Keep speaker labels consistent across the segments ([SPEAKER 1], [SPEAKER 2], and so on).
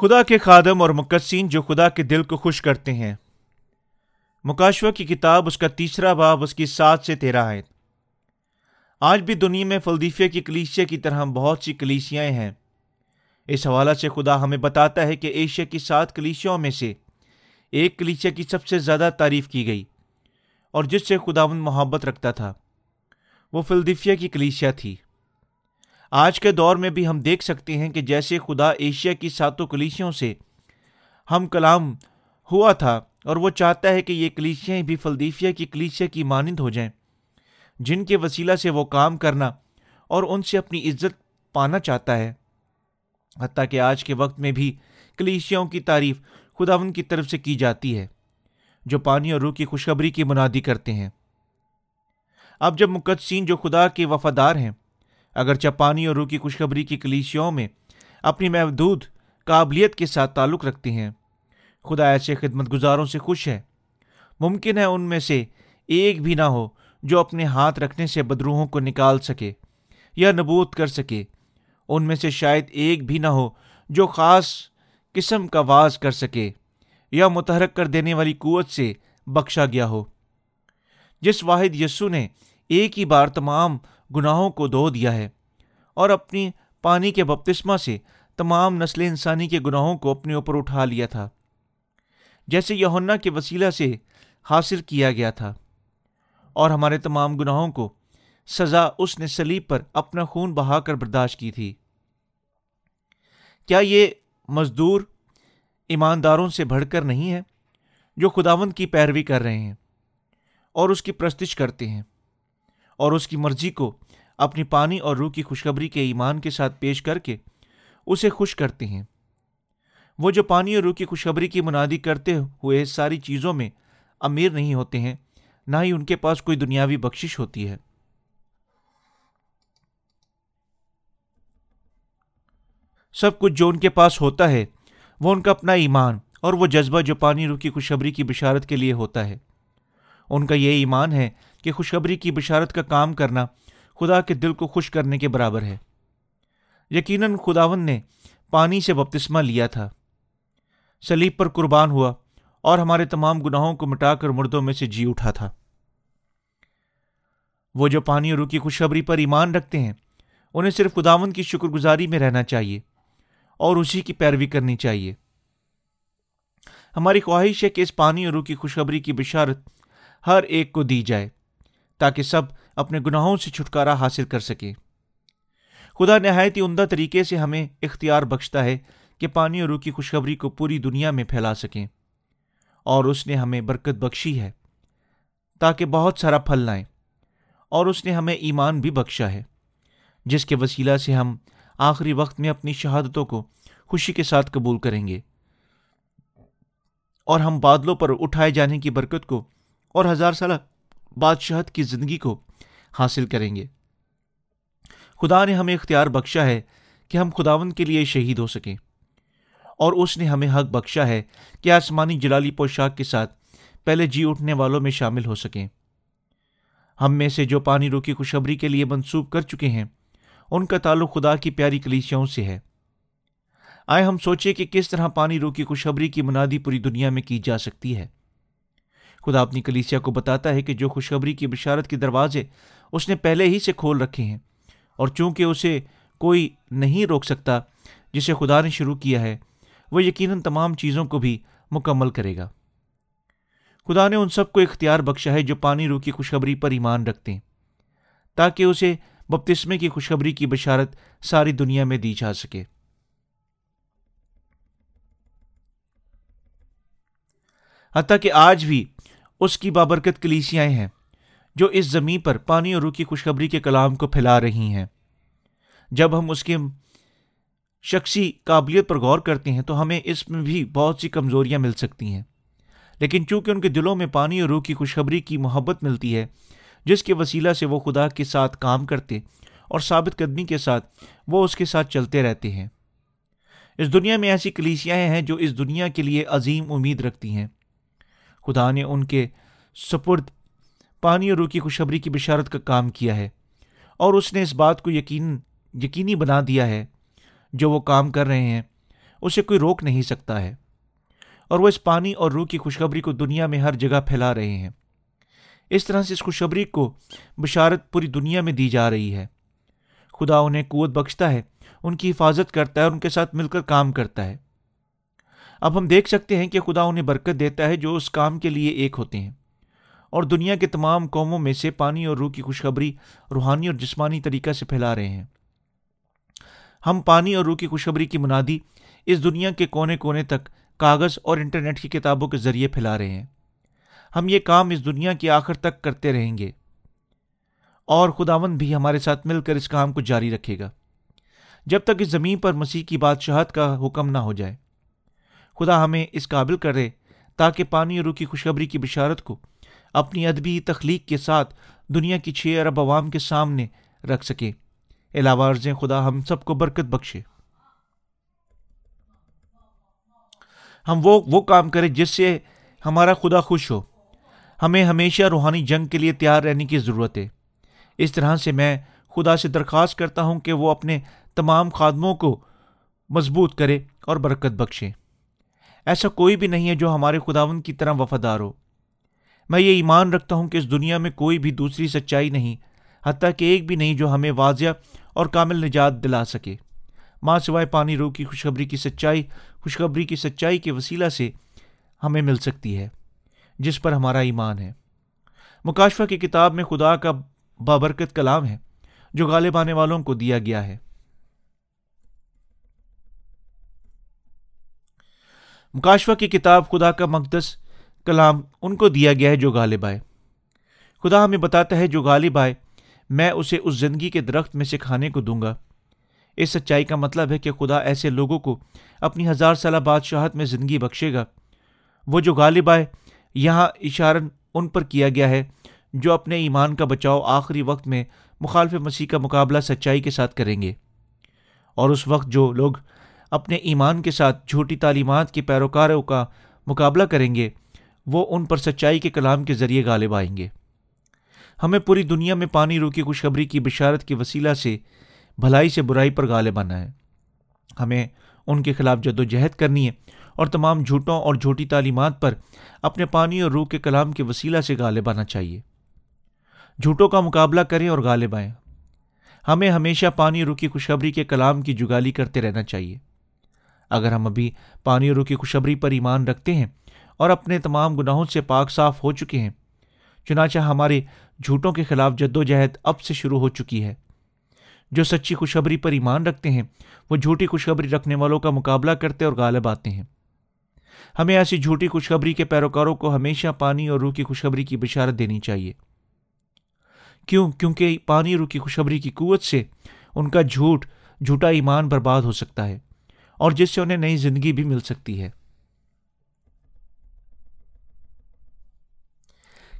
[SPEAKER 1] خدا کے خادم اور مقدسین جو خدا کے دل کو خوش کرتے ہیں۔ مکاشوہ کی کتاب اس کا تیسرا باب اس کی سات سے تیرہ ہے آج بھی دنیا میں فلدیفیہ کی کلیسیا کی طرح بہت سی کلیسیاں ہیں۔ اس حوالہ سے خدا ہمیں بتاتا ہے کہ ایشیا کی سات کلیسیوں میں سے ایک کلیسیا کی سب سے زیادہ تعریف کی گئی اور جس سے خداون محبت رکھتا تھا۔ وہ فلدیفیہ کی کلیسیا تھی۔ آج کے دور میں بھی ہم دیکھ سکتے ہیں کہ جیسے خدا ایشیا کی ساتوں کلیسیوں سے ہم کلام ہوا تھا اور وہ چاہتا ہے کہ یہ کلیسیاں بھی فلدیفیا کی کلیسیا کی مانند ہو جائیں، جن کے وسیلہ سے وہ کام کرنا اور ان سے اپنی عزت پانا چاہتا ہے۔ حتیٰ کہ آج کے وقت میں بھی کلیسیاؤں کی تعریف خدا ان کی طرف سے کی جاتی ہے، جو پانی اور روح کی خوشخبری کی منادی کرتے ہیں۔ اب جب مقدسین جو خدا کے وفادار ہیں اگرچہ پانی اور روح کی خوشخبری کی کلیسیوں میں اپنی محدود قابلیت کے ساتھ تعلق رکھتے ہیں۔ خدا ایسے خدمت گزاروں سے خوش ہے۔ ممکن ہے ان میں سے ایک بھی نہ ہو جو اپنے ہاتھ رکھنے سے بدروہوں کو نکال سکے یا نبوت کر سکے۔ ان میں سے شاید ایک بھی نہ ہو جو خاص قسم کا واز کر سکے یا متحرک کر دینے والی قوت سے بخشا گیا ہو۔ جس واحد یسو نے ایک ہی بار تمام گناہوں کو دھو دیا ہے اور اپنی پانی کے بپتسمہ سے تمام نسل انسانی کے گناہوں کو اپنے اوپر اٹھا لیا تھا، جیسے یونا کے وسیلہ سے حاصل کیا گیا تھا۔ اور ہمارے تمام گناہوں کو سزا اس نے سلیب پر اپنا خون بہا کر برداشت کی تھی۔ کیا یہ مزدور ایمانداروں سے بڑھ کر نہیں ہے جو خداون کی پیروی کر رہے ہیں اور اس کی پرستش کرتے ہیں؟ اور اس کی مرضی کو اپنی پانی اور روح کی خوشخبری کے ایمان کے ساتھ پیش کر کے اسے خوش کرتے ہیں۔ وہ جو پانی اور روح کی خوشخبری کی منادی کرتے ہوئے ساری چیزوں میں امیر نہیں ہوتے ہیں، نہ ہی ان کے پاس کوئی دنیاوی بخشش ہوتی ہے۔ سب کچھ جو ان کے پاس ہوتا ہے، وہ ان کا اپنا ایمان اور وہ جذبہ جو پانی روح کی خوشخبری کی بشارت کے لیے ہوتا ہے۔ ان کا یہ ایمان ہے کہ خوشخبری کی بشارت کا کام کرنا خدا کے دل کو خوش کرنے کے برابر ہے۔ یقیناً خداون نے پانی سے بپتسمہ لیا تھا۔ سلیب پر قربان ہوا اور ہمارے تمام گناہوں کو مٹا کر مردوں میں سے جی اٹھا تھا۔ وہ جو پانی اور کی خوشخبری پر ایمان رکھتے ہیں، انہیں صرف خداون کی شکر گزاری میں رہنا چاہیے اور اسی کی پیروی کرنی چاہیے۔ ہماری خواہش ہے کہ اس پانی اور روح کی خوشخبری کی بشارت ہر ایک کو دی جائے۔ تاکہ سب اپنے گناہوں سے چھٹکارا حاصل کر سکے۔ خدا نہایت ہی عمدہ طریقے سے ہمیں اختیار بخشتا ہے کہ پانی اور روح کی خوشخبری کو پوری دنیا میں پھیلا سکیں۔ اور اس نے ہمیں برکت بخشی ہے تاکہ بہت سارا پھل لائیں۔ اور اس نے ہمیں ایمان بھی بخشا ہے، جس کے وسیلہ سے ہم آخری وقت میں اپنی شہادتوں کو خوشی کے ساتھ قبول کریں گے۔ اور ہم بادلوں پر اٹھائے جانے کی برکت کو اور ہزار سالہ بادشاہت کی زندگی کو حاصل کریں گے۔ خدا نے ہمیں اختیار بخشا ہے کہ ہم خداون کے لیے شہید ہو سکیں۔ اور اس نے ہمیں حق بخشا ہے کہ آسمانی جلالی پوشاک کے ساتھ پہلے جی اٹھنے والوں میں شامل ہو سکیں۔ ہم میں سے جو پانی روکی خوشبری کے لیے منسوخ کر چکے ہیں، ان کا تعلق خدا کی پیاری کلیسیاؤں سے ہے۔ آئے ہم سوچے کہ کس طرح پانی روکی خوشبری کی منادی پوری دنیا میں کی جا سکتی ہے۔ خدا اپنی کلیسیا کو بتاتا ہے کہ جو خوشخبری کی بشارت کے دروازے اس نے پہلے ہی سے کھول رکھے ہیں اور چونکہ اسے کوئی نہیں روک سکتا جسے خدا نے شروع کیا ہے، وہ یقیناً تمام چیزوں کو بھی مکمل کرے گا۔ خدا نے ان سب کو اختیار بخشا ہے جو پانی رو کی خوشخبری پر ایمان رکھتے ہیں، تاکہ اسے بپتسمے کی خوشخبری کی بشارت ساری دنیا میں دی جا سکے۔ حتیٰ کہ آج بھی اس کی بابرکت کلیسیاں ہیں، جو اس زمین پر پانی اور روح کی خوشخبری کے کلام کو پھیلا رہی ہیں۔ جب ہم اس کے شخصی قابلیت پر غور کرتے ہیں تو ہمیں اس میں بھی بہت سی کمزوریاں مل سکتی ہیں۔ لیکن چونکہ ان کے دلوں میں پانی اور روح کی خوشخبری کی محبت ملتی ہے، جس کے وسیلہ سے وہ خدا کے ساتھ کام کرتے اور ثابت قدمی کے ساتھ وہ اس کے ساتھ چلتے رہتے ہیں۔ اس دنیا میں ایسی کلیسیاں ہیں جو اس دنیا کے لیے عظیم امید رکھتی ہیں۔ خدا نے ان کے سپرد پانی اور روح کی خوشبری کی بشارت کا کام کیا ہے اور اس نے اس بات کو یقین، یقینی بنا دیا ہے، جو وہ کام کر رہے ہیں، اسے کوئی روک نہیں سکتا ہے۔ اور وہ اس پانی اور روح کی خوشخبری کو دنیا میں ہر جگہ پھیلا رہے ہیں۔ اس طرح سے اس خوشخبری کو بشارت پوری دنیا میں دی جا رہی ہے۔ خدا انہیں قوت بخشتا ہے، ان کی حفاظت کرتا ہے اور ان کے ساتھ مل کر کام کرتا ہے۔ اب ہم دیکھ سکتے ہیں کہ خدا انہیں برکت دیتا ہے جو اس کام کے لیے ایک ہوتے ہیں۔ اور دنیا کے تمام قوموں میں سے پانی اور روح کی خوشخبری روحانی اور جسمانی طریقہ سے پھیلا رہے ہیں۔ ہم پانی اور روح کی خوشخبری کی منادی اس دنیا کے کونے کونے تک کاغذ اور انٹرنیٹ کی کتابوں کے ذریعے پھیلا رہے ہیں۔ ہم یہ کام اس دنیا کی آخر تک کرتے رہیں گے۔ اور خداون بھی ہمارے ساتھ مل کر اس کام کو جاری رکھے گا۔ جب تک اس زمین پر مسیح کی بادشاہت کا حکم نہ ہو جائے۔ خدا ہمیں اس قابل کرے تاکہ پانی اور روح کی خوشخبری کی بشارت کو اپنی ادبی تخلیق کے ساتھ دنیا کی چھ ارب عوام کے سامنے رکھ سکے۔ علاوہ عرضیں خدا ہم سب کو برکت بخشے۔ ہم وہ وہ کام کریں جس سے ہمارا خدا خوش ہو۔ ہمیں ہمیشہ روحانی جنگ کے لیے تیار رہنے کی ضرورت ہے۔ اس طرح سے میں خدا سے درخواست کرتا ہوں کہ وہ اپنے تمام خادموں کو مضبوط کرے اور برکت بخشے۔ ایسا کوئی بھی نہیں ہے جو ہمارے خداون کی طرح وفادار ہو۔ میں یہ ایمان رکھتا ہوں کہ اس دنیا میں کوئی بھی دوسری سچائی نہیں، حتیٰ کہ ایک بھی نہیں جو ہمیں واضح اور کامل نجات دلا سکے۔ ماں سوائے پانی رو کی خوشخبری کی سچائی، خوشخبری کی سچائی کے وسیلہ سے ہمیں مل سکتی ہے، جس پر ہمارا ایمان ہے۔ مکاشفہ کی کتاب میں خدا کا بابرکت کلام ہے، جو غالب آنے والوں کو دیا گیا ہے۔ مکاشفہ کی کتاب خدا کا مقدس کلام ان کو دیا گیا ہے جو غالب آئے۔ خدا ہمیں بتاتا ہے جو غالب آئے، میں اسے اس زندگی کے درخت میں سے کھانے کو دوں گا۔ اس سچائی کا مطلب ہے کہ خدا ایسے لوگوں کو اپنی ہزار سالہ بادشاہت میں زندگی بخشے گا۔ وہ جو غالب آئے، یہاں اشارن ان پر کیا گیا ہے جو اپنے ایمان کا بچاؤ آخری وقت میں مخالف مسیح کا مقابلہ سچائی کے ساتھ کریں گے۔ اور اس وقت جو لوگ اپنے ایمان کے ساتھ جھوٹی تعلیمات کے پیروکاروں کا مقابلہ کریں گے، وہ ان پر سچائی کے کلام کے ذریعے غالب آئیں گے۔ ہمیں پوری دنیا میں پانی رو کی خوشخبری کی بشارت کے وسیلہ سے، بھلائی سے برائی پر غالب آنا ہے۔ ہمیں ان کے خلاف جد و جہد کرنی ہے اور تمام جھوٹوں اور جھوٹی تعلیمات پر اپنے پانی اور روح کے کلام کے وسیلہ سے غالب آنا چاہیے۔ جھوٹوں کا مقابلہ کریں اور غالب آئیں۔ ہمیں ہمیشہ پانی روح کی خوشخبری کے کلام کی جگالی کرتے رہنا چاہیے۔ اگر ہم ابھی پانی اور کی خوشخبری پر ایمان رکھتے ہیں اور اپنے تمام گناہوں سے پاک صاف ہو چکے ہیں، چنانچہ ہمارے جھوٹوں کے خلاف جد و جہد اب سے شروع ہو چکی ہے۔ جو سچی خوشخبری پر ایمان رکھتے ہیں، وہ جھوٹی خوشخبری رکھنے والوں کا مقابلہ کرتے اور غالب آتے ہیں۔ ہمیں ایسی جھوٹی خوشخبری کے پیروکاروں کو ہمیشہ پانی اور روح کی خوشخبری کی بشارت دینی چاہیے۔ کیوں؟ کیونکہ پانی روح کی خوشخبری کی قوت سے ان کا جھوٹ، جھوٹا ایمان برباد ہو سکتا ہے۔ اور جس سے انہیں نئی زندگی بھی مل سکتی ہے۔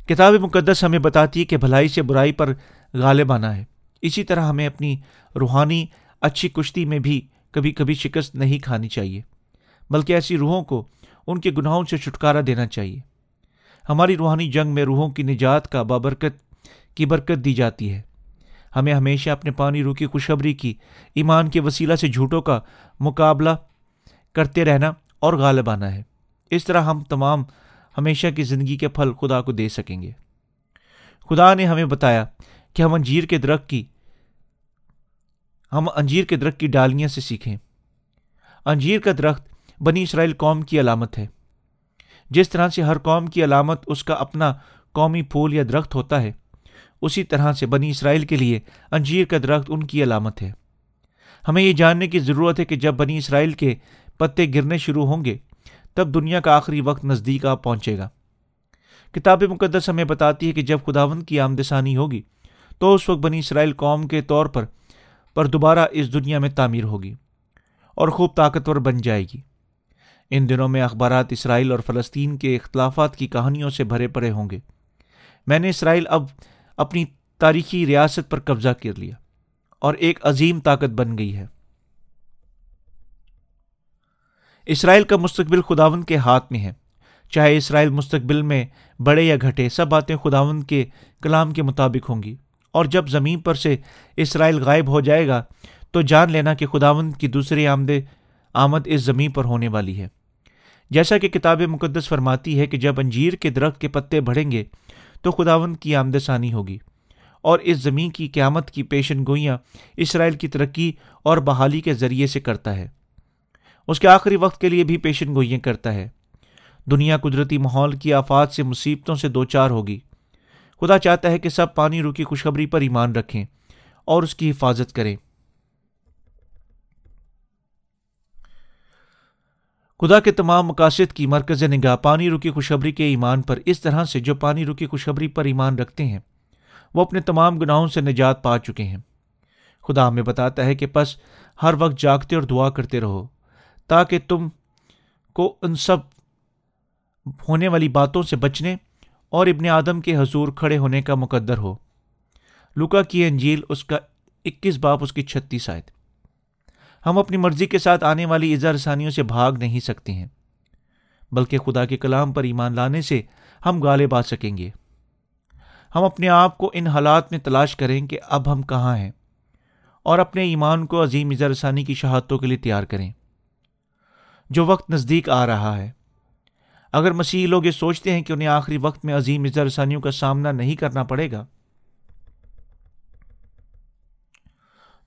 [SPEAKER 1] کتاب مقدس ہمیں بتاتی ہے کہ بھلائی سے برائی پر غالب آنا ہے۔ اسی طرح ہمیں اپنی روحانی اچھی کشتی میں بھی کبھی کبھی شکست نہیں کھانی چاہیے، بلکہ ایسی روحوں کو ان کے گناہوں سے چھٹکارا دینا چاہیے۔ ہماری روحانی جنگ میں روحوں کی نجات کا بابرکت، کی برکت دی جاتی ہے۔ ہمیں ہمیشہ اپنے پانی روح کی خوشخبری کی، ایمان کے وسیلہ سے جھوٹوں کا مقابلہ کرتے رہنا اور غالب آنا ہے۔ اس طرح ہم تمام ہمیشہ کی زندگی کے پھل خدا کو دے سکیں گے۔ خدا نے ہمیں بتایا کہ ہم انجیر کے درخت کی، ہم انجیر کے درخت کی ڈالیاں سے سیکھیں۔ انجیر کا درخت بنی اسرائیل قوم کی علامت ہے۔ جس طرح سے ہر قوم کی علامت اس کا اپنا قومی پھول یا درخت ہوتا ہے اسی طرح سے بنی اسرائیل کے لیے انجیر کا درخت ان کی علامت ہے۔ ہمیں یہ جاننے کی ضرورت ہے کہ جب بنی اسرائیل کے پتے گرنے شروع ہوں گے، تب دنیا کا آخری وقت نزدیک آ پہنچے گا۔ کتاب مقدس ہمیں بتاتی ہے کہ جب خداون کی آمدسانی ہوگی، تو اس وقت بنی اسرائیل قوم کے طور پر پر دوبارہ اس دنیا میں تعمیر ہوگی اور خوب طاقتور بن جائے گی۔ ان دنوں میں اخبارات اسرائیل اور فلسطین کے اختلافات کی کہانیوں سے بھرے پڑے ہوں گے۔ میں نے اسرائیل اب اپنی تاریخی ریاست پر قبضہ کر لیا اور ایک عظیم طاقت بن گئی ہے۔ اسرائیل کا مستقبل خداون کے ہاتھ میں ہے۔ چاہے اسرائیل مستقبل میں بڑے یا گھٹے، سب باتیں خداون کے کلام کے مطابق ہوں گی۔ اور جب زمین پر سے اسرائیل غائب ہو جائے گا، تو جان لینا کہ خداون کی دوسری آمد آمد اس زمین پر ہونے والی ہے۔ جیسا کہ کتاب مقدس فرماتی ہے کہ جب انجیر کے درخت کے پتے بڑھیں گے تو خداون کی آمد ثانی ہوگی۔ اور اس زمین کی قیامت کی پیشن گوئیاں اسرائیل کی ترقی اور بحالی کے ذریعے سے کرتا ہے۔ اس کے آخری وقت کے لیے بھی پیشن گوئیاں کرتا ہے۔ دنیا قدرتی ماحول کی آفات سے مصیبتوں سے دو چار ہوگی۔ خدا چاہتا ہے کہ سب پانی روکی خوشخبری پر ایمان رکھیں اور اس کی حفاظت کریں۔ خدا کے تمام مقاصد کی مرکز نگاہ، پانی روکی خوشخبری کے ایمان پر اس طرح سے جو پانی روکی خوشخبری پر ایمان رکھتے ہیں، وہ اپنے تمام گناہوں سے نجات پا چکے ہیں۔ خدا ہمیں بتاتا ہے کہ پس ہر وقت جاگتے اور دعا کرتے رہو، تاکہ تم کو ان سب ہونے والی باتوں سے بچنے اور ابن آدم کے حضور کھڑے ہونے کا مقدر ہو۔ لکا کی انجیل اس کا اکیس باپ اس کی چھتیس آئے ہم اپنی مرضی کے ساتھ آنے والی اظہار رسانیوں سے بھاگ نہیں سکتے ہیں، بلکہ خدا کے کلام پر ایمان لانے سے ہم غالب آ سکیں گے۔ ہم اپنے آپ کو ان حالات میں تلاش کریں کہ اب ہم کہاں ہیں اور اپنے ایمان کو عظیم اظہار رسانی کی شہادتوں کے لیے تیار کریں۔ جو وقت نزدیک آ رہا ہے، اگر مسیح لوگ یہ سوچتے ہیں کہ انہیں آخری وقت میں عظیم اظہار رسانیوں کا سامنا نہیں کرنا پڑے گا،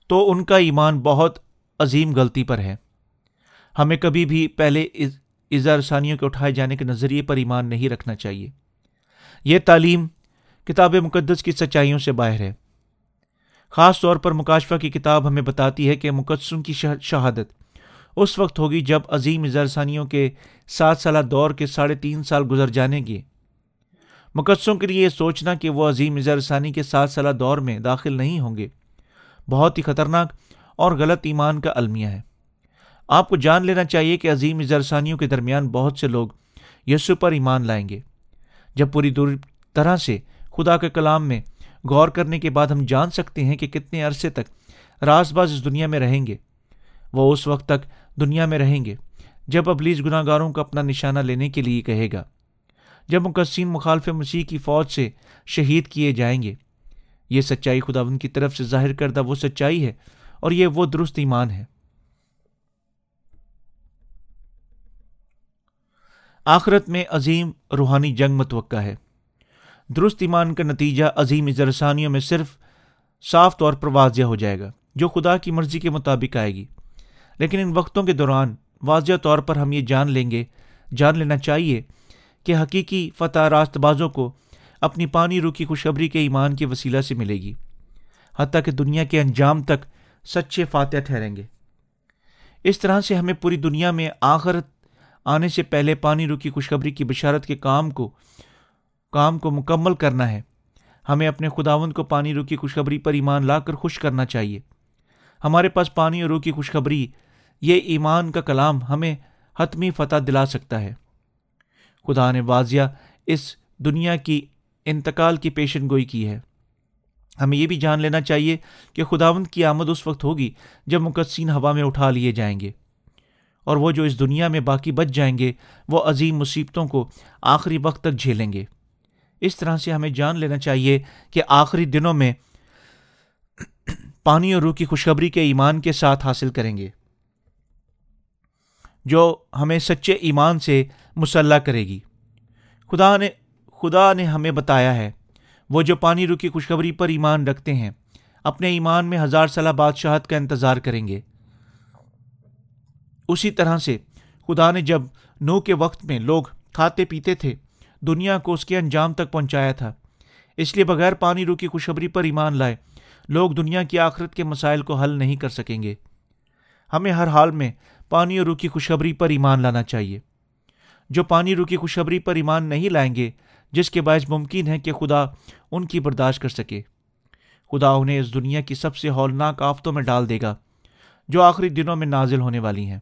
[SPEAKER 1] تو ان کا ایمان بہت عظیم غلطی پر ہے۔ ہمیں کبھی بھی پہلے اظہار ثانیوں کے اٹھائے جانے کے نظریے پر ایمان نہیں رکھنا چاہیے۔ یہ تعلیم کتاب مقدس کی سچائیوں سے باہر ہے۔ خاص طور پر مکاشفہ کی کتاب ہمیں بتاتی ہے کہ مقدسوں کی شہادت اس وقت ہوگی جب عظیم اظہار ثانیوں کے سات سالہ دور کے ساڑھے تین سال گزر جانے کے مقدسوں کے لیے یہ سوچنا کہ وہ عظیم اظہار ثانی کے سات سالہ دور میں داخل نہیں ہوں گے۔ بہت ہی خطرناک اور غلط ایمان کا المیہ ہے۔ آپ کو جان لینا چاہیے کہ عظیم اظہرسانیوں کے درمیان بہت سے لوگ یسو پر ایمان لائیں گے۔ جب پوری دور طرح سے خدا کے کلام میں غور کرنے کے بعد ہم جان سکتے ہیں کہ کتنے عرصے تک راز باز اس دنیا میں رہیں گے۔ وہ اس وقت تک دنیا میں رہیں گے جب ابلیس گناہ گاروں کو اپنا نشانہ لینے کے لیے کہے گا۔ جب مقصین مخالف مسیح کی فوج سے شہید کیے جائیں گے۔ یہ سچائی خدا ان کی طرف سے ظاہر کردہ وہ سچائی ہے اور یہ وہ درست ایمان ہے۔ آخرت میں عظیم روحانی جنگ متوقع ہے۔ درست ایمان کا نتیجہ عظیم اجرسانیوں میں صرف صاف طور پر واضح ہو جائے گا، جو خدا کی مرضی کے مطابق آئے گی۔ لیکن ان وقتوں کے دوران واضح طور پر ہم یہ جان لیں گے، جان لینا چاہیے کہ حقیقی فتح راست بازوں کو اپنی پانی روکی خوشخبری کے ایمان کے وسیلہ سے ملے گی۔ حتیٰ کہ دنیا کے انجام تک سچے فاتح ٹھہریں گے۔ اس طرح سے ہمیں پوری دنیا میں آخرت آنے سے پہلے پانی روکی خوشخبری کی بشارت کے کام کو کام کو مکمل کرنا ہے۔ ہمیں اپنے خداون کو پانی روکی خوشخبری پر ایمان لا کر خوش کرنا چاہیے۔ ہمارے پاس پانی اور روح کی خوشخبری، یہ ایمان کا کلام ہمیں حتمی فتح دلا سکتا ہے۔ خدا نے واضح اس دنیا کی انتقال کی پیشن گوئی کی ہے۔ ہمیں یہ بھی جان لینا چاہیے کہ خداوند کی آمد اس وقت ہوگی جب مقدسین ہوا میں اٹھا لیے جائیں گے اور وہ جو اس دنیا میں باقی بچ جائیں گے، وہ عظیم مصیبتوں کو آخری وقت تک جھیلیں گے۔ اس طرح سے ہمیں جان لینا چاہیے کہ آخری دنوں میں پانی اور روح کی خوشخبری کے ایمان کے ساتھ حاصل کریں گے، جو ہمیں سچے ایمان سے مسلح کرے گی۔ خدا نے خدا نے ہمیں بتایا ہے وہ جو پانی روکی خوشخبری پر ایمان رکھتے ہیں، اپنے ایمان میں ہزار سالہ بادشاہت کا انتظار کریں گے۔ اسی طرح سے خدا نے جب نو کے وقت میں لوگ کھاتے پیتے تھے، دنیا کو اس کے انجام تک پہنچایا تھا۔ اس لیے بغیر پانی روکی خوشخبری پر ایمان لائے، لوگ دنیا کی آخرت کے مسائل کو حل نہیں کر سکیں گے۔ ہمیں ہر حال میں پانی اور روکی خوشخبری پر ایمان لانا چاہیے۔ جو پانی روکی خوشخبری پر ایمان نہیں لائیں گے جس کے باعث ممکن ہے کہ خدا ان کی برداشت کر سکے۔ خدا انہیں اس دنیا کی سب سے ہولناک آفتوں میں ڈال دے گا، جو آخری دنوں میں نازل ہونے والی ہیں۔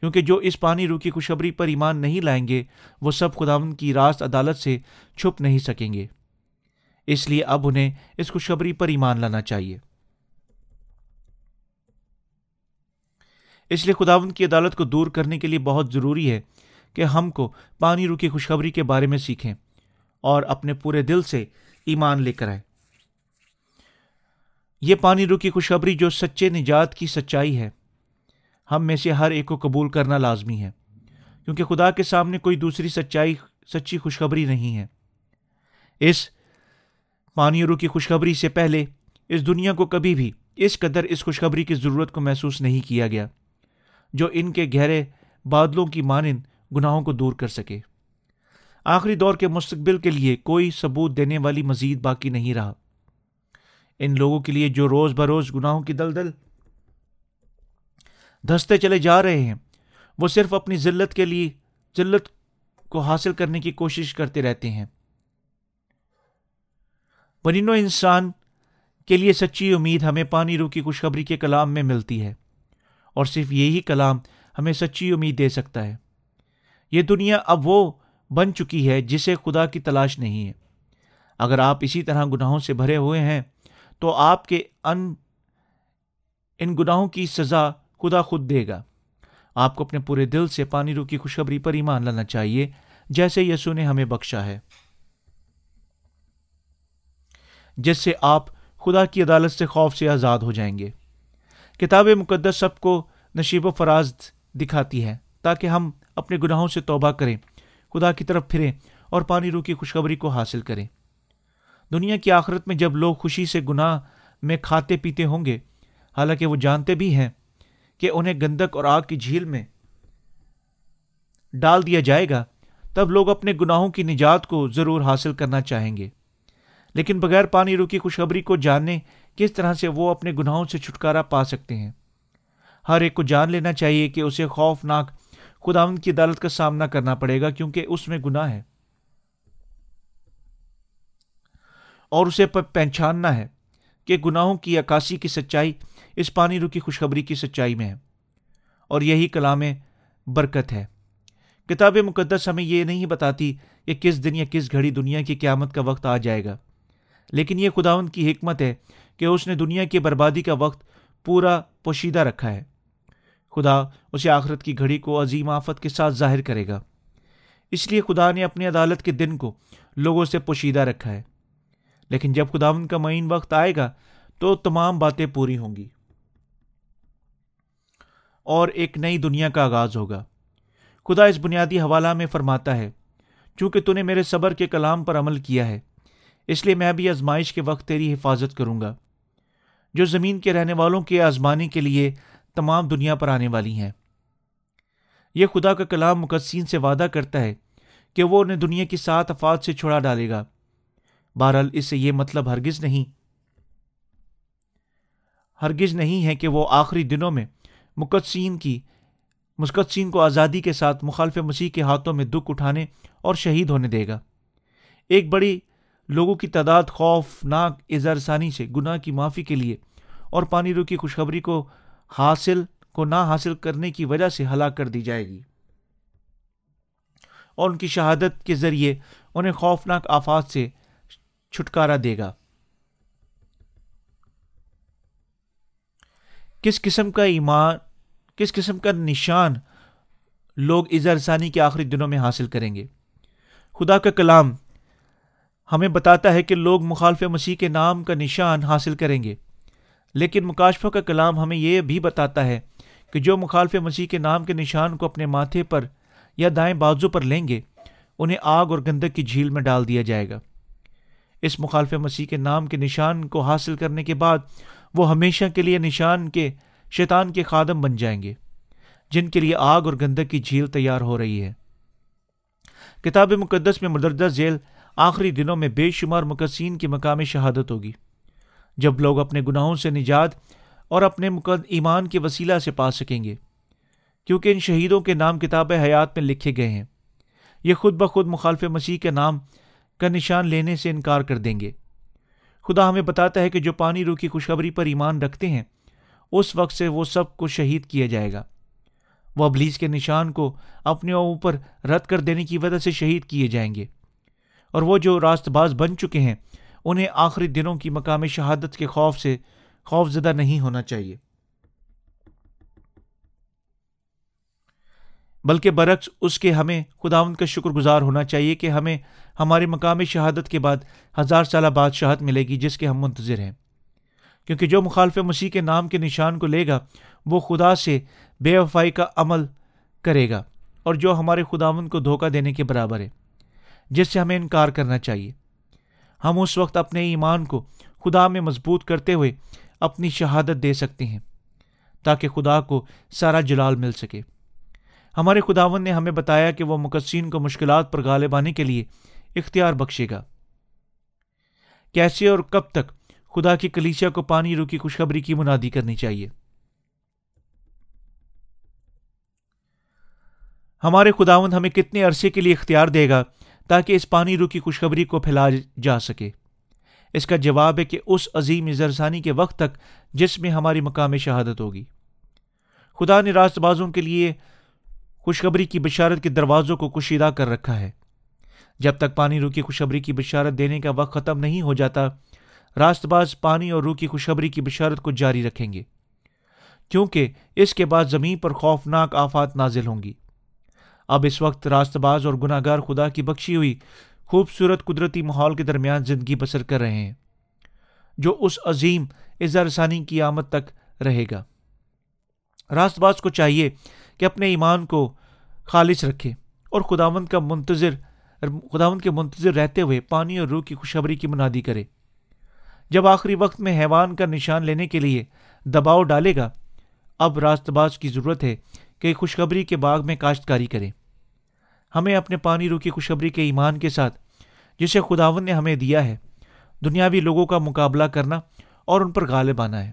[SPEAKER 1] کیونکہ جو اس پانی روکی خوشبری پر ایمان نہیں لائیں گے، وہ سب خدا ان کی راست عدالت سے چھپ نہیں سکیں گے۔ اس لیے اب انہیں اس خوشبری پر ایمان لانا چاہیے۔ اس لیے خداون کی عدالت کو دور کرنے کے لیے بہت ضروری ہے کہ ہم کو پانی روکی خوشخبری کے بارے میں سیکھیں۔ اور اپنے پورے دل سے ایمان لے کر آئے۔ یہ پانی روکی خوشخبری جو سچے نجات کی سچائی ہے۔ ہم میں سے ہر ایک کو قبول کرنا لازمی ہے، کیونکہ خدا کے سامنے کوئی دوسری سچائی، سچی خوشخبری نہیں ہے۔ اس پانی رو کی خوشخبری سے پہلے اس دنیا کو کبھی بھی اس قدر اس خوشخبری کی ضرورت کو محسوس نہیں کیا گیا، جو ان کے گہرے بادلوں کی مانند گناہوں کو دور کر سکے۔ آخری دور کے مستقبل کے لیے کوئی ثبوت دینے والی مزید باقی نہیں رہا۔ ان لوگوں کے لیے جو روز بروز گناہوں کی دلدل دھستے چلے جا رہے ہیں، وہ صرف اپنی ذلت کے لیے، ذلت کو حاصل کرنے کی کوشش کرتے رہتے ہیں۔ بنین و انسان کے لیے سچی امید ہمیں پانی رو کی خوشخبری کے کلام میں ملتی ہے، اور صرف یہی کلام ہمیں سچی امید دے سکتا ہے۔ یہ دنیا اب وہ بن چکی ہے جسے خدا کی تلاش نہیں ہے۔ اگر آپ اسی طرح گناہوں سے بھرے ہوئے ہیں، تو آپ کے ان ان گناہوں کی سزا خدا خود دے گا۔ آپ کو اپنے پورے دل سے پانی رو کی خوشخبری پر ایمان لانا چاہیے، جیسے یسو نے ہمیں بخشا ہے۔ جس سے آپ خدا کی عدالت سے خوف سے آزاد ہو جائیں گے۔ کتاب مقدس سب کو نشیب و فراز دکھاتی ہے، تاکہ ہم اپنے گناہوں سے توبہ کریں۔ خدا کی طرف پھریں اور پانی رو کی خوشخبری کو حاصل کریں۔ دنیا کی آخرت میں جب لوگ خوشی سے گناہ میں کھاتے پیتے ہوں گے، حالانکہ وہ جانتے بھی ہیں کہ انہیں گندک اور آگ کی جھیل میں ڈال دیا جائے گا، تب لوگ اپنے گناہوں کی نجات کو ضرور حاصل کرنا چاہیں گے۔ لیکن بغیر پانی روکی خوشخبری کو جاننے کس طرح سے وہ اپنے گناہوں سے چھٹکارا پا سکتے ہیں؟ ہر ایک کو جان لینا چاہیے کہ اسے خوفناک خداون کی عدالت کا سامنا کرنا پڑے گا کیونکہ اس میں گناہ ہے۔ اور اسے پہچاننا ہے کہ گناہوں کی عکاسی کی سچائی، اس پانی رو کی خوشخبری کی سچائی میں ہے۔ اور یہی کلام برکت ہے۔ کتاب مقدس ہمیں یہ نہیں بتاتی کہ کس دن یا کس گھڑی دنیا کی قیامت کا وقت آ جائے گا۔ لیکن یہ خداون کی حکمت ہے کہ اس نے دنیا کی بربادی کا وقت پورا پوشیدہ رکھا ہے۔ خدا اسے آخرت کی گھڑی کو عظیم آفت کے ساتھ ظاہر کرے گا۔ اس لیے خدا نے اپنی عدالت کے دن کو لوگوں سے پوشیدہ رکھا ہے۔ لیکن جب خداون کا معین وقت آئے گا تو تمام باتیں پوری ہوں گی۔ اور ایک نئی دنیا کا آغاز ہوگا۔ خدا اس بنیادی حوالہ میں فرماتا ہے، چونکہ تو نے میرے صبر کے کلام پر عمل کیا ہے، اس لیے میں بھی آزمائش کے وقت تیری حفاظت کروں گا۔ جو زمین کے رہنے والوں کے آزمانے کے لیے تمام دنیا پر آنے والی ہیں۔ یہ خدا کا کلام مقدسین سے وعدہ کرتا ہے کہ وہ انہیں دنیا کی سات افات سے چھڑا ڈالے گا۔ بہرحال اس سے یہ مطلب ہرگز نہیں ہرگز نہیں ہے کہ وہ آخری دنوں میں مقدسین کی مسقدسین کو آزادی کے ساتھ مخالف مسیح کے ہاتھوں میں دکھ اٹھانے اور شہید ہونے دے گا۔ ایک بڑی لوگوں کی تعداد خوفناک، اظہار ثانی سے، گناہ کی معافی کے لیے اور پانی رو کی خوشخبری کو حاصل کو نہ حاصل کرنے کی وجہ سے ہلاک کر دی جائے گی۔ اور ان کی شہادت کے ذریعے انہیں خوفناک آفات سے چھٹکارا دے گا۔ کس قسم کا ایمان، کس قسم کا نشان لوگ اظہار ثانی کے آخری دنوں میں حاصل کریں گے؟ خدا کا کلام ہمیں بتاتا ہے کہ لوگ مخالف مسیح کے نام کا نشان حاصل کریں گے۔ لیکن مکاشفہ کا کلام ہمیں یہ بھی بتاتا ہے کہ جو مخالف مسیح کے نام کے نشان کو اپنے ماتھے پر یا دائیں بازو پر لیں گے، انہیں آگ اور گندک کی جھیل میں ڈال دیا جائے گا۔ اس مخالف مسیح کے نام کے نشان کو حاصل کرنے کے بعد وہ ہمیشہ کے لیے نشان کے شیطان کے خادم بن جائیں گے، جن کے لیے آگ اور گندک کی جھیل تیار ہو رہی ہے۔ کتاب مقدس میں مدردہ ذیل آخری دنوں میں بے شمار مقدسین کی مقامی شہادت ہوگی۔ جب لوگ اپنے گناہوں سے نجات اور اپنے مقد ایمان کے وسیلہ سے پا سکیں گے، کیونکہ ان شہیدوں کے نام کتاب حیات میں لکھے گئے ہیں۔ یہ خود بخود مخالف مسیح کے نام کا نشان لینے سے انکار کر دیں گے۔ خدا ہمیں بتاتا ہے کہ جو پانی رو کی خوشخبری پر ایمان رکھتے ہیں، اس وقت سے وہ سب کو شہید کیا جائے گا۔ وہ ابلیس کے نشان کو اپنے اوپر رد کر دینے کی وجہ سے شہید کیے جائیں گے۔ اور وہ جو راست باز بن چکے ہیں انہیں آخری دنوں کی مقامی شہادت کے خوف سے خوف زدہ نہیں ہونا چاہیے۔ بلکہ برعکس، اس کے ہمیں خداون کا شکر گزار ہونا چاہیے کہ ہمیں ہماری مقامی شہادت کے بعد ہزار سالہ بادشاہت ملے گی جس کے ہم منتظر ہیں۔ کیونکہ جو مخالف مسیح کے نام کے نشان کو لے گا، وہ خدا سے بے وفائی کا عمل کرے گا اور جو ہمارے خداون کو دھوکہ دینے کے برابر ہے، جس سے ہمیں انکار کرنا چاہیے۔ ہم اس وقت اپنے ایمان کو خدا میں مضبوط کرتے ہوئے اپنی شہادت دے سکتے ہیں تاکہ خدا کو سارا جلال مل سکے۔ ہمارے خداون نے ہمیں بتایا کہ وہ مقصین کو مشکلات پر غالب آنے کے لیے اختیار بخشے گا۔ کیسے اور کب تک خدا کی کلیسیا کو پانی روکی خوشخبری کی منادی کرنی چاہیے؟ ہمارے خداون ہمیں کتنے عرصے کے لیے اختیار دے گا تاکہ اس پانی رو کی خوشخبری کو پھیلا جا سکے۔ اس کا جواب ہے کہ اس عظیم اظہرسانی کے وقت تک جس میں ہماری مقام شہادت ہوگی۔ خدا نے راست بازوں کے لیے خوشخبری کی بشارت کے دروازوں کو کشیدہ کر رکھا ہے۔ جب تک پانی رو کی خوشخبری کی بشارت دینے کا وقت ختم نہیں ہو جاتا، راست باز پانی اور روح کی خوشخبری کی بشارت کو جاری رکھیں گے۔ کیونکہ اس کے بعد زمین پر خوفناک آفات نازل ہوں گی۔ اب اس وقت راست باز اور گناہ گار خدا کی بخشی ہوئی، خوبصورت قدرتی ماحول کے درمیان زندگی بسر کر رہے ہیں، جو اس عظیم اظہار ثانی کی آمد تک رہے گا۔ راست باز کو چاہیے کہ اپنے ایمان کو خالص رکھے اور خداون کا منتظر خداون کے منتظر رہتے ہوئے پانی اور روح کی خوشخبری کی منادی کرے۔ جب آخری وقت میں حیوان کا نشان لینے کے لیے دباؤ ڈالے گا، اب راست باز کی ضرورت ہے کہ خوشخبری کے باغ میں کاشتکاری کرے ہمیں اپنے پانی رو کی خوشخبری کے ایمان کے ساتھ، جسے خداون نے ہمیں دیا ہے، دنیاوی لوگوں کا مقابلہ کرنا اور ان پر غالب آنا ہے۔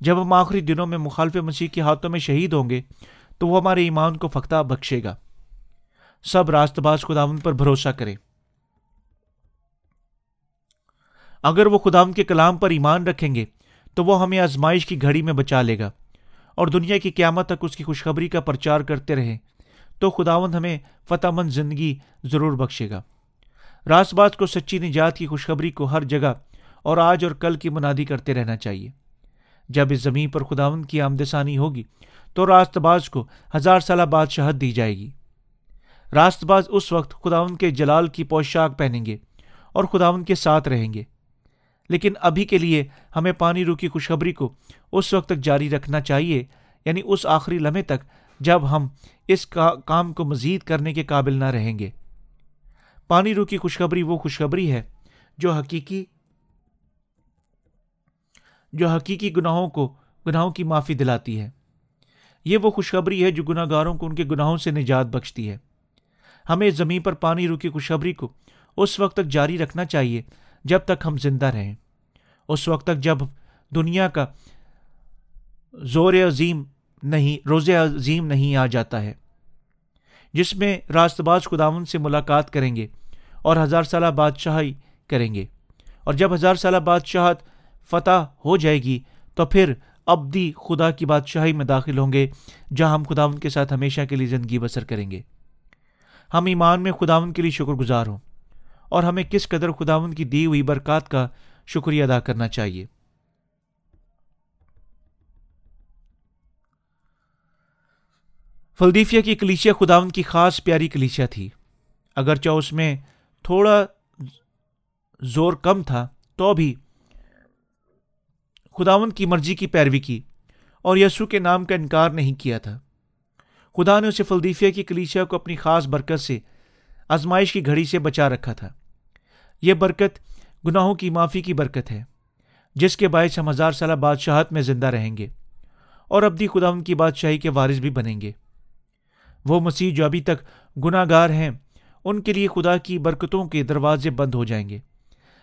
[SPEAKER 1] جب ہم آخری دنوں میں مخالف مسیح کے ہاتھوں میں شہید ہوں گے، تو وہ ہمارے ایمان کو فختہ بخشے گا۔ سب راست باز خداون پر بھروسہ کرے اگر وہ خداون کے کلام پر ایمان رکھیں گے، تو وہ ہمیں آزمائش کی گھڑی میں بچا لے گا۔ اور دنیا کی قیامت تک اس کی خوشخبری کا پرچار کرتے رہیں تو خداون ہمیں فتح مند زندگی ضرور بخشے گا۔ راس باز کو سچی نجات کی خوشخبری کو ہر جگہ اور آج اور کل کی منادی کرتے رہنا چاہیے۔ جب اس زمین پر خداون کی آمدسانی ہوگی تو راست باز کو ہزار سالہ بادشاہت دی جائے گی۔ راست باز اس وقت خداون کے جلال کی پوشاک پہنیں گے اور خداون کے ساتھ رہیں گے۔ لیکن ابھی کے لیے ہمیں پانی رو کی خوشخبری کو اس وقت تک جاری رکھنا چاہیے یعنی اس آخری لمحے تک جب ہم اس کا کام کو مزید کرنے کے قابل نہ رہیں گے۔ پانی رو کی خوشخبری وہ خوشخبری ہے جو حقیقی جو حقیقی گناہوں کو گناہوں کی معافی دلاتی ہے۔ یہ وہ خوشخبری ہے جو گناہ گاروں کو ان کے گناہوں سے نجات بخشتی ہے۔ ہمیں زمین پر پانی رو کی خوشخبری کو اس وقت تک جاری رکھنا چاہیے جب تک ہم زندہ رہیں۔ اس وقت تک جب دنیا کا زور عظیم نہیں، روز عظیم نہیں آ جاتا ہے، جس میں راست باز خداون سے ملاقات کریں گے اور ہزار سالہ بادشاہی کریں گے۔ اور جب ہزار سالہ بادشاہت فتح ہو جائے گی تو پھر ابدی خدا کی بادشاہی میں داخل ہوں گے، جہاں ہم خداون کے ساتھ ہمیشہ کے لیے زندگی بسر کریں گے۔ ہم ایمان میں خداون کے لیے شکر گزار ہوں اور ہمیں کس قدر خداون کی دی ہوئی برکات کا شکریہ ادا کرنا چاہیے۔ فلدیفیا کی کلیشیا خداون کی خاص پیاری کلیشیا تھی۔ اگرچہ اس میں تھوڑا زور کم تھا، تو بھی خداون کی مرضی کی پیروی کی اور یسو کے نام کا انکار نہیں کیا تھا۔ خدا نے اسے فلدیفیا کی کلیشیا کو اپنی خاص برکت سے، آزمائش کی گھڑی سے بچا رکھا تھا۔ یہ برکت گناہوں کی معافی کی برکت ہے، جس کے باعث ہم ہزار سالہ بادشاہت میں زندہ رہیں گے اور ابدی خدا ان کی بادشاہی کے وارث بھی بنیں گے۔ وہ مسیح جو ابھی تک گناہ گار ہیں، ان کے لیے خدا کی برکتوں کے دروازے بند ہو جائیں گے،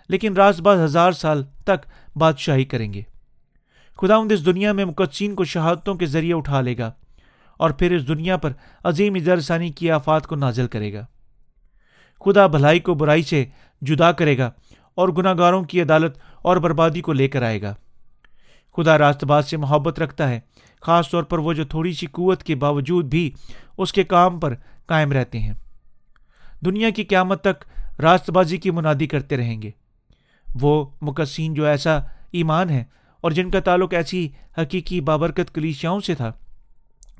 [SPEAKER 1] لیکن راز باز ہزار سال تک بادشاہی کریں گے۔ خدا ان اس دنیا میں مقدسین کو شہادتوں کے ذریعے اٹھا لے گا اور پھر اس دنیا پر عظیم اجرسانی کی آفات کو نازل کرے گا۔ خدا بھلائی کو برائی سے جدا کرے گا اور گناہ گاروں کی عدالت اور بربادی کو لے کر آئے گا۔ خدا راست باز سے محبت رکھتا ہے، خاص طور پر وہ جو تھوڑی سی قوت کے باوجود بھی اس کے کام پر قائم رہتے ہیں۔ دنیا کی قیامت تک راست بازی کی منادی کرتے رہیں گے۔ وہ مقصین جو ایسا ایمان ہے اور جن کا تعلق ایسی حقیقی بابرکت کلیشیاؤں سے تھا،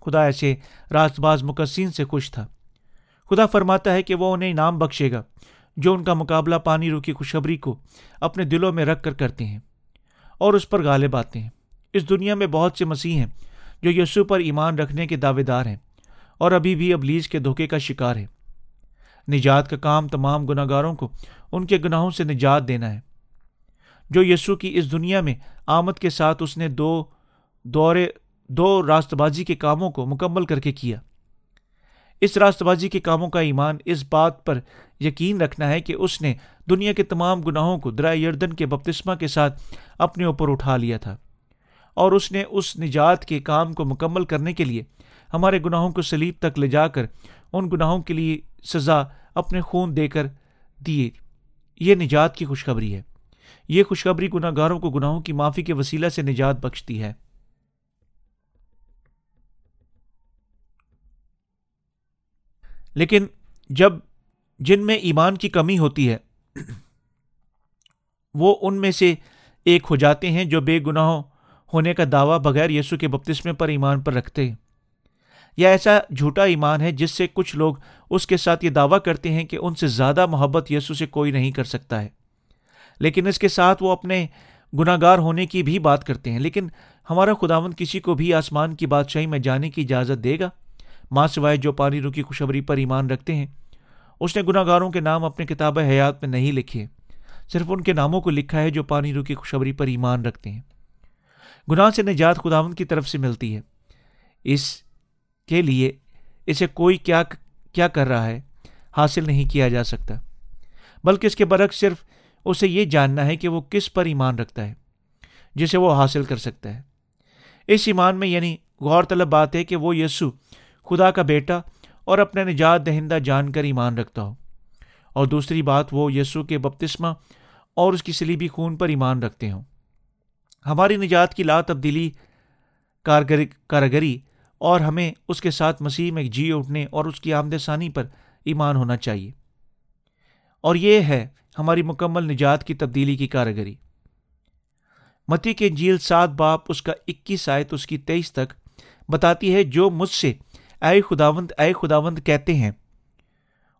[SPEAKER 1] خدا ایسے راست باز مقصین سے خوش تھا۔ خدا فرماتا ہے کہ وہ انہیں انعام بخشے گا۔ جو ان کا مقابلہ پانی رو کی خوشخبری کو اپنے دلوں میں رکھ کر کرتے ہیں اور اس پر غالب آتے ہیں۔ اس دنیا میں بہت سے مسیح ہیں جو یسو پر ایمان رکھنے کے دعوے دار ہیں اور ابھی بھی ابلیس کے دھوکے کا شکار ہے نجات کا کام تمام گناہ گاروں کو ان کے گناہوں سے نجات دینا ہے۔ جو یسو کی اس دنیا میں آمد کے ساتھ اس نے دو دورے دو راست بازی کے کاموں کو مکمل کر کے کیا۔ اس راست بازی کے کاموں کا ایمان اس بات پر یقین رکھنا ہے کہ اس نے دنیا کے تمام گناہوں کو درائے یردن کے بپتسمہ کے ساتھ اپنے اوپر اٹھا لیا تھا اور اس نے اس نجات کے کام کو مکمل کرنے کے لیے ہمارے گناہوں کو سلیب تک لے جا کر ان گناہوں کے لیے سزا اپنے خون دے کر دیے۔ یہ نجات کی خوشخبری ہے۔ یہ خوشخبری گناہ گاروں کو گناہوں کی معافی کے وسیلہ سے نجات بخشتی ہے۔ لیکن جب جن میں ایمان کی کمی ہوتی ہے، وہ ان میں سے ایک ہو جاتے ہیں جو بے گناہ ہونے کا دعویٰ بغیر یسو کے بپتسمے پر ایمان پر رکھتے ہیں۔ یا ایسا جھوٹا ایمان ہے جس سے کچھ لوگ اس کے ساتھ یہ دعویٰ کرتے ہیں کہ ان سے زیادہ محبت یسو سے کوئی نہیں کر سکتا ہے۔ لیکن اس کے ساتھ وہ اپنے گناہ گار ہونے کی بھی بات کرتے ہیں۔ لیکن ہمارا خداون کسی کو بھی آسمان کی بادشاہی میں جانے کی اجازت دے گا؟ ماں سوائے جو پانی روکی خوشبری پر ایمان رکھتے ہیں، اس نے گناہ گاروں کے نام اپنے کتاب حیات میں نہیں لکھے۔ صرف ان کے ناموں کو لکھا ہے جو پانی روکی خوشبری پر ایمان رکھتے ہیں۔ گناہ سے نجات خداون کی طرف سے ملتی ہے۔ اس کے لیے اسے کوئی کیا کیا کر رہا ہے، حاصل نہیں کیا جا سکتا۔ بلکہ اس کے برعکس صرف اسے یہ جاننا ہے کہ وہ کس پر ایمان رکھتا ہے، جسے وہ حاصل کر سکتا ہے۔ اس ایمان میں یعنی غور طلب بات ہے کہ وہ یسو خدا کا بیٹا اور اپنا نجات دہندہ جان کر ایمان رکھتا ہو۔ اور دوسری بات وہ یسو کے بپتسمہ اور اس کی سلیبی خون پر ایمان رکھتے ہوں۔ ہماری نجات کی لا تبدیلی کارگری اور ہمیں اس کے ساتھ مسیح میں جی اٹھنے اور اس کی آمد ثانی پر ایمان ہونا چاہیے۔ اور یہ ہے ہماری مکمل نجات کی تبدیلی کی کارگری۔ متی کے جیل سات باپ اس کا اکیس آیت اس کی تیئیس تک بتاتی ہے جو مجھ سے اے خداوند اے خداوند کہتے ہیں،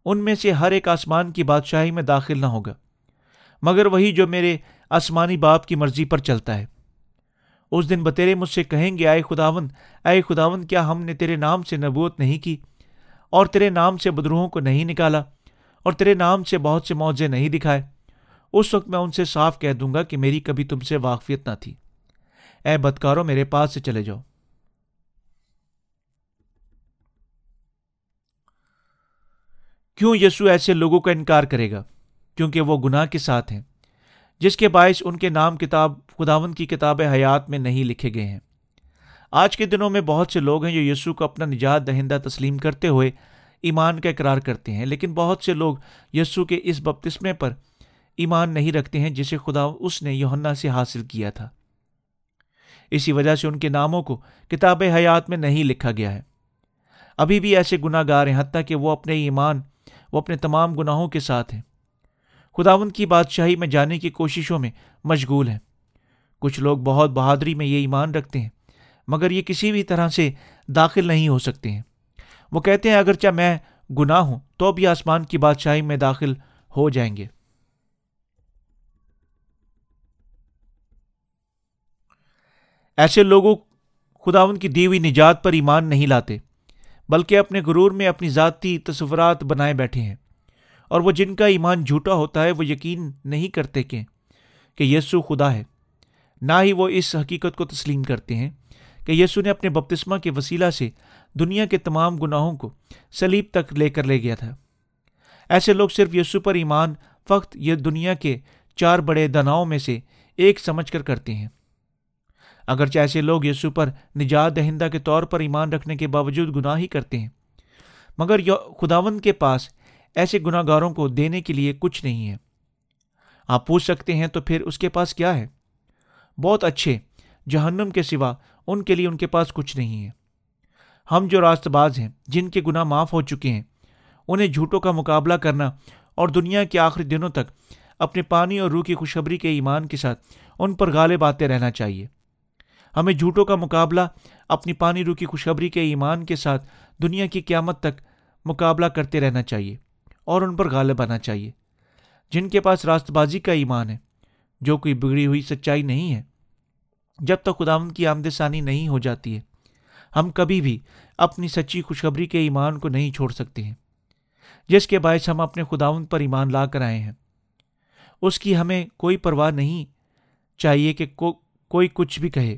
[SPEAKER 1] ان میں سے ہر ایک آسمان کی بادشاہی میں داخل نہ ہوگا، مگر وہی جو میرے آسمانی باپ کی مرضی پر چلتا ہے۔ اس دن بتیرے مجھ سے کہیں گے آئے خداوند، اے خداوند، کیا ہم نے تیرے نام سے نبوت نہیں کی، اور تیرے نام سے بدروہوں کو نہیں نکالا، اور تیرے نام سے بہت سے معاوضے نہیں دکھائے؟ اس وقت میں ان سے صاف کہہ دوں گا کہ میری کبھی تم سے واقفیت نہ تھی۔ اے بدکاروں، میرے پاس سے چلے جاؤ۔ کیوں یسو ایسے لوگوں کا انکار کرے گا؟ کیونکہ وہ گناہ کے ساتھ ہیں، جس کے باعث ان کے نام کتاب خداون کی کتاب حیات میں نہیں لکھے گئے ہیں۔ آج کے دنوں میں بہت سے لوگ ہیں جو یسو کو اپنا نجات دہندہ تسلیم کرتے ہوئے ایمان کا اقرار کرتے ہیں، لیکن بہت سے لوگ یسو کے اس بپتسمے پر ایمان نہیں رکھتے ہیں جسے خدا اس نے یوہنا سے حاصل کیا تھا۔ اسی وجہ سے ان کے ناموں کو کتاب حیات میں نہیں لکھا گیا ہے۔ ابھی بھی ایسے گناہ گار ہیں، حتیٰ کہ وہ اپنے ایمان وہ اپنے تمام گناہوں کے ساتھ ہیں۔ خداون کی بادشاہی میں جانے کی کوششوں میں مشغول ہیں۔ کچھ لوگ بہت بہادری میں یہ ایمان رکھتے ہیں، مگر یہ کسی بھی طرح سے داخل نہیں ہو سکتے ہیں۔ وہ کہتے ہیں، اگرچہ میں گناہ ہوں، تو بھی آسمان کی بادشاہی میں داخل ہو جائیں گے۔ ایسے لوگوں خداون کی دی ہوئی نجات پر ایمان نہیں لاتے۔ بلکہ اپنے غرور میں اپنی ذاتی تصورات بنائے بیٹھے ہیں۔ اور وہ جن کا ایمان جھوٹا ہوتا ہے، وہ یقین نہیں کرتے کہ کہ یسو خدا ہے۔ نہ ہی وہ اس حقیقت کو تسلیم کرتے ہیں کہ یسو نے اپنے بپتسمہ کے وسیلہ سے دنیا کے تمام گناہوں کو سلیب تک لے کر لے گیا تھا۔ ایسے لوگ صرف یسو پر ایمان، فقط یہ دنیا کے چار بڑے دناؤں میں سے ایک سمجھ کر کرتے ہیں۔ اگرچہ ایسے لوگ یسو پر نجات دہندہ کے طور پر ایمان رکھنے کے باوجود گناہ ہی کرتے ہیں۔ مگر خداون کے پاس ایسے گناہ گاروں کو دینے کے لیے کچھ نہیں ہے۔ آپ پوچھ سکتے ہیں تو پھر اس کے پاس کیا ہے؟ بہت اچھے، جہنم کے سوا ان کے لیے ان کے پاس کچھ نہیں ہے۔ ہم جو راست باز ہیں، جن کے گناہ معاف ہو چکے ہیں، انہیں جھوٹوں کا مقابلہ کرنا اور دنیا کے آخری دنوں تک اپنے پانی اور روح کی خوشبری کے ایمان کے ساتھ ان پر غالب آتے رہنا چاہیے۔ ہمیں جھوٹوں کا مقابلہ، اپنی پانی رو کی خوشخبری کے ایمان کے ساتھ دنیا کی قیامت تک مقابلہ کرتے رہنا چاہیے اور ان پر غالب آنا چاہیے۔ جن کے پاس راست بازی کا ایمان ہے، جو کوئی بگڑی ہوئی سچائی نہیں ہے، جب تک خداون کی آمد ثانی نہیں ہو جاتی ہے، ہم کبھی بھی اپنی سچی خوشخبری کے ایمان کو نہیں چھوڑ سکتے ہیں۔ جس کے باعث ہم اپنے خداون پر ایمان لا کر آئے ہیں۔ اس کی ہمیں کوئی پرواہ نہیں چاہیے کہ کو، کوئی کچھ بھی کہے۔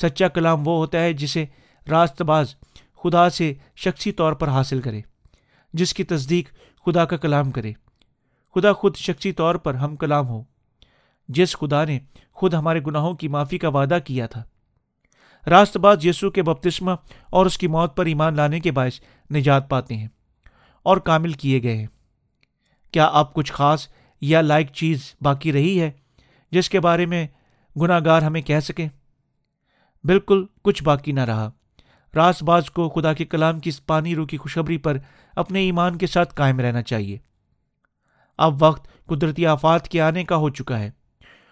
[SPEAKER 1] سچا کلام وہ ہوتا ہے جسے راست باز خدا سے شخصی طور پر حاصل کرے، جس کی تصدیق خدا کا کلام کرے۔ خدا خود شخصی طور پر ہم کلام ہو، جس خدا نے خود ہمارے گناہوں کی معافی کا وعدہ کیا تھا۔ راست باز یسو کے بپتسمہ اور اس کی موت پر ایمان لانے کے باعث نجات پاتے ہیں اور کامل کیے گئے ہیں۔ کیا آپ کچھ خاص یا لائق چیز باقی رہی ہے جس کے بارے میں گناہ گار ہمیں کہہ سکیں؟ بالکل کچھ باقی نہ رہا۔ راس باز کو خدا کے کلام کی اس پانی رو کی خوشبری پر اپنے ایمان کے ساتھ قائم رہنا چاہیے۔ اب وقت قدرتی آفات کے آنے کا ہو چکا ہے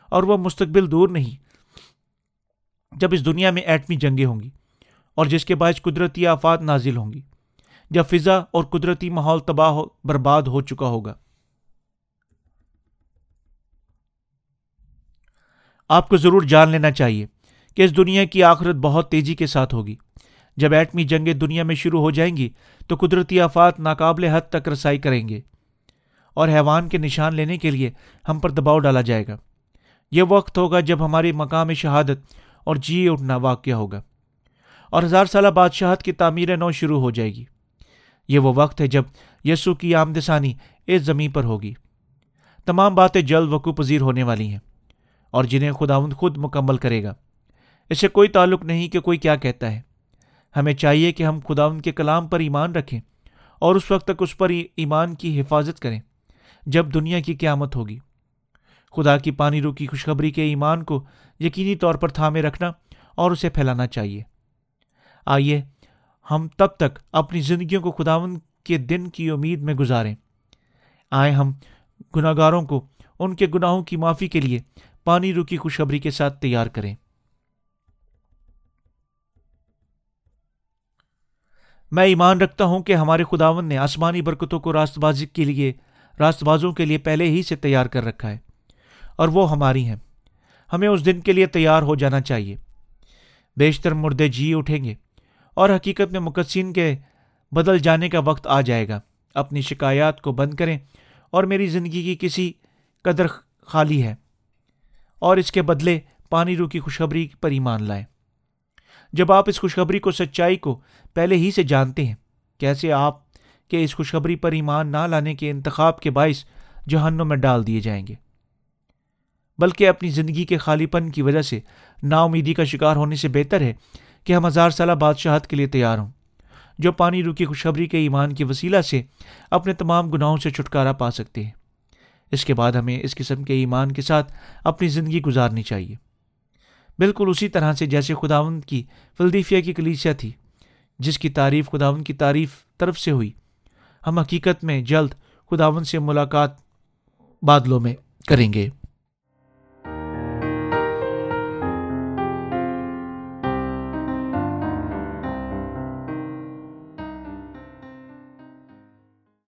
[SPEAKER 1] اور وہ مستقبل دور نہیں، جب اس دنیا میں ایٹمی جنگیں ہوں گی اور جس کے باعث قدرتی آفات نازل ہوں گی، جب فضا اور قدرتی ماحول تباہ ہو برباد ہو چکا ہوگا۔ آپ کو ضرور جان لینا چاہیے کہ اس دنیا کی آخرت بہت تیزی کے ساتھ ہوگی۔ جب ایٹمی جنگیں دنیا میں شروع ہو جائیں گی، تو قدرتی آفات ناقابل حد تک رسائی کریں گے۔ اور حیوان کے نشان لینے کے لیے ہم پر دباؤ ڈالا جائے گا۔ یہ وقت ہوگا جب ہماری مقام شہادت اور جی اٹھنا واقع ہوگا۔ اور ہزار سالہ بادشاہت کی تعمیر نو شروع ہو جائے گی۔ یہ وہ وقت ہے جب یسو کی آمد ثانی اس زمین پر ہوگی۔ تمام باتیں جلد وقوع پذیر ہونے والی ہیں اور جنہیں خداوند خود مکمل کرے گا۔ اس سے کوئی تعلق نہیں کہ کوئی کیا کہتا ہے۔ ہمیں چاہیے کہ ہم خداوند کے کلام پر ایمان رکھیں اور اس وقت تک اس پر ایمان کی حفاظت کریں جب دنیا کی قیامت ہوگی۔ خدا کی پانی رو کی خوشخبری کے ایمان کو یقینی طور پر تھامے رکھنا اور اسے پھیلانا چاہیے۔ آئیے ہم تب تک اپنی زندگیوں کو خداون کے دن کی امید میں گزاریں۔ آئے ہم گناہ گاروں کو ان کے گناہوں کی معافی کے لیے پانی رو کی خوشخبری کے ساتھ تیار کریں۔ میں ایمان رکھتا ہوں کہ ہمارے خداون نے آسمانی برکتوں کو راست بازی کے لیے راست بازوں کے لیے پہلے ہی سے تیار کر رکھا ہے، اور وہ ہماری ہیں۔ ہمیں اس دن کے لیے تیار ہو جانا چاہیے۔ بیشتر مردے جی اٹھیں گے، اور حقیقت میں مقدسین کے بدل جانے کا وقت آ جائے گا۔ اپنی شکایات کو بند کریں، اور میری زندگی کی کسی قدر خالی ہے۔ اور اس کے بدلے پانی رو کی خوشخبری پر ایمان لائیں۔ جب آپ اس خوشخبری کو سچائی کو پہلے ہی سے جانتے ہیں، کیسے آپ کے اس خوشخبری پر ایمان نہ لانے کے انتخاب کے باعث جہنوں میں ڈال دیے جائیں گے۔ بلکہ اپنی زندگی کے خالی پن کی وجہ سے نا امیدی کا شکار ہونے سے بہتر ہے کہ ہم ہزار سالہ بادشاہت کے لیے تیار ہوں، جو پانی روکی خوشخبری کے ایمان کی وسیلہ سے اپنے تمام گناہوں سے چھٹکارا پا سکتے ہیں۔ اس کے بعد ہمیں اس قسم کے ایمان کے ساتھ اپنی زندگی گزارنی چاہیے۔ بالکل اسی طرح سے جیسے خداون کی فلدیفیہ کی کلیسیا تھی، جس کی تعریف خداون کی تعریف طرف سے ہوئی۔ ہم حقیقت میں جلد خداون سے ملاقات بادلوں میں کریں گے۔